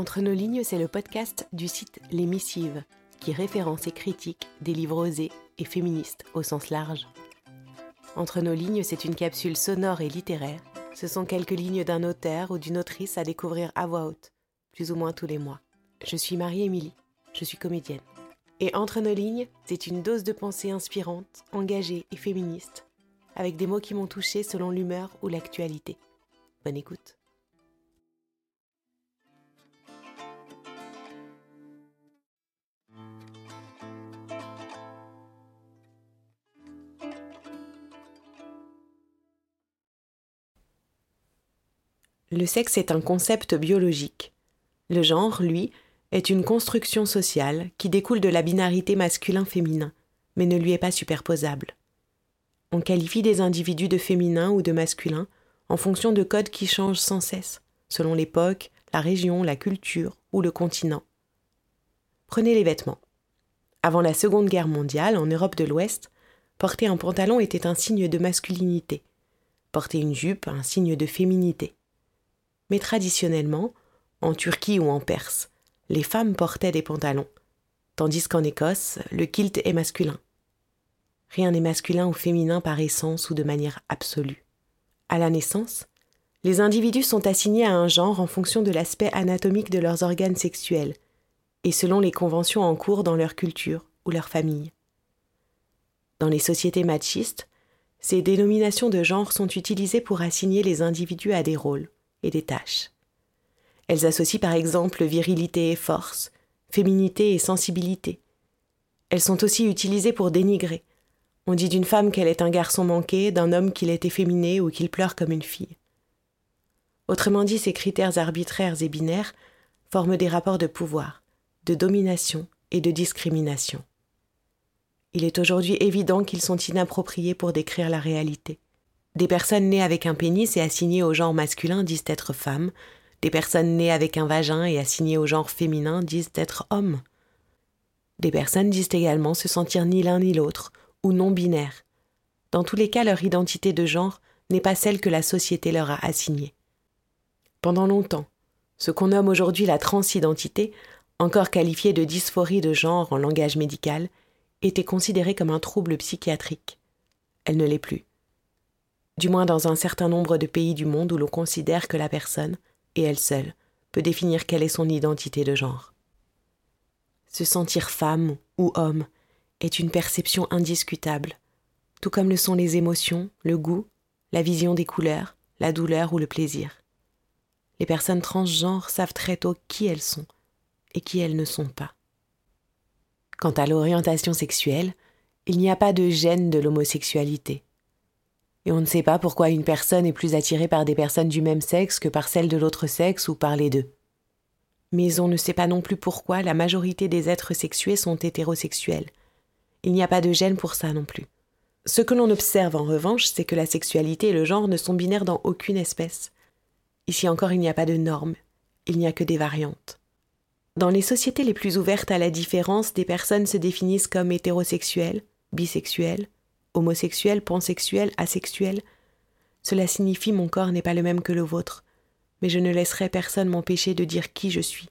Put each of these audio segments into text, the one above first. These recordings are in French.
Entre nos lignes, c'est le podcast du site Les Missives, qui référence et critique des livres osés et féministes au sens large. Entre nos lignes, c'est une capsule sonore et littéraire. Ce sont quelques lignes d'un auteur ou d'une autrice à découvrir à voix haute, plus ou moins tous les mois. Je suis Marie-Émilie, je suis comédienne. Et Entre nos lignes, c'est une dose de pensée inspirante, engagée et féministe, avec des mots qui m'ont touchée selon l'humeur ou l'actualité. Bonne écoute. Le sexe est un concept biologique. Le genre, lui, est une construction sociale qui découle de la binarité masculin-féminin, mais ne lui est pas superposable. On qualifie des individus de féminin ou de masculin en fonction de codes qui changent sans cesse, selon l'époque, la région, la culture ou le continent. Prenez les vêtements. Avant la Seconde Guerre mondiale, en Europe de l'Ouest, porter un pantalon était un signe de masculinité, porter une jupe un signe de féminité mais traditionnellement, en Turquie ou en Perse, les femmes portaient des pantalons, tandis qu'en Écosse, le kilt est masculin. Rien n'est masculin ou féminin par essence ou de manière absolue. À la naissance, les individus sont assignés à un genre en fonction de l'aspect anatomique de leurs organes sexuels et selon les conventions en cours dans leur culture ou leur famille. Dans les sociétés machistes, ces dénominations de genre sont utilisées pour assigner les individus à des rôles et des tâches. Elles associent par exemple virilité et force, féminité et sensibilité. Elles sont aussi utilisées pour dénigrer. On dit d'une femme qu'elle est un garçon manqué, d'un homme qu'il est efféminé ou qu'il pleure comme une fille. Autrement dit, ces critères arbitraires et binaires forment des rapports de pouvoir, de domination et de discrimination. Il est aujourd'hui évident qu'ils sont inappropriés pour décrire la réalité. Des personnes nées avec un pénis et assignées au genre masculin disent être femmes. Des personnes nées avec un vagin et assignées au genre féminin disent être hommes. Des personnes disent également se sentir ni l'un ni l'autre, ou non binaires. Dans tous les cas, leur identité de genre n'est pas celle que la société leur a assignée. Pendant longtemps, ce qu'on nomme aujourd'hui la transidentité, encore qualifiée de dysphorie de genre en langage médical, était considérée comme un trouble psychiatrique. Elle ne l'est plus du moins dans un certain nombre de pays du monde où l'on considère que la personne, et elle seule, peut définir quelle est son identité de genre. Se sentir femme ou homme est une perception indiscutable, tout comme le sont les émotions, le goût, la vision des couleurs, la douleur ou le plaisir. Les personnes transgenres savent très tôt qui elles sont et qui elles ne sont pas. Quant à l'orientation sexuelle, il n'y a pas de gène de l'homosexualité et on ne sait pas pourquoi une personne est plus attirée par des personnes du même sexe que par celles de l'autre sexe ou par les deux. Mais on ne sait pas non plus pourquoi la majorité des êtres sexués sont hétérosexuels. Il n'y a pas de gêne pour ça non plus. Ce que l'on observe en revanche, c'est que la sexualité et le genre ne sont binaires dans aucune espèce. Ici encore, il n'y a pas de normes, il n'y a que des variantes. Dans les sociétés les plus ouvertes à la différence, des personnes se définissent comme hétérosexuelles, bisexuelles, homosexuel, pansexuel, asexuel. Cela signifie mon corps n'est pas le même que le vôtre, mais je ne laisserai personne m'empêcher de dire qui je suis,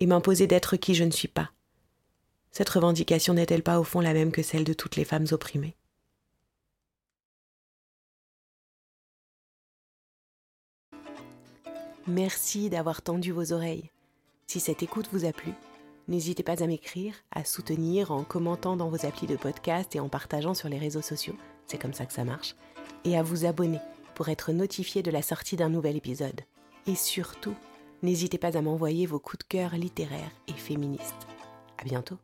et m'imposer d'être qui je ne suis pas. Cette revendication n'est-elle pas au fond la même que celle de toutes les femmes opprimées? Merci d'avoir tendu vos oreilles. Si cette écoute vous a plu, N'hésitez pas à m'écrire, à soutenir en commentant dans vos applis de podcast et en partageant sur les réseaux sociaux, c'est comme ça que ça marche, et à vous abonner pour être notifié de la sortie d'un nouvel épisode. Et surtout, n'hésitez pas à m'envoyer vos coups de cœur littéraires et féministes. À bientôt!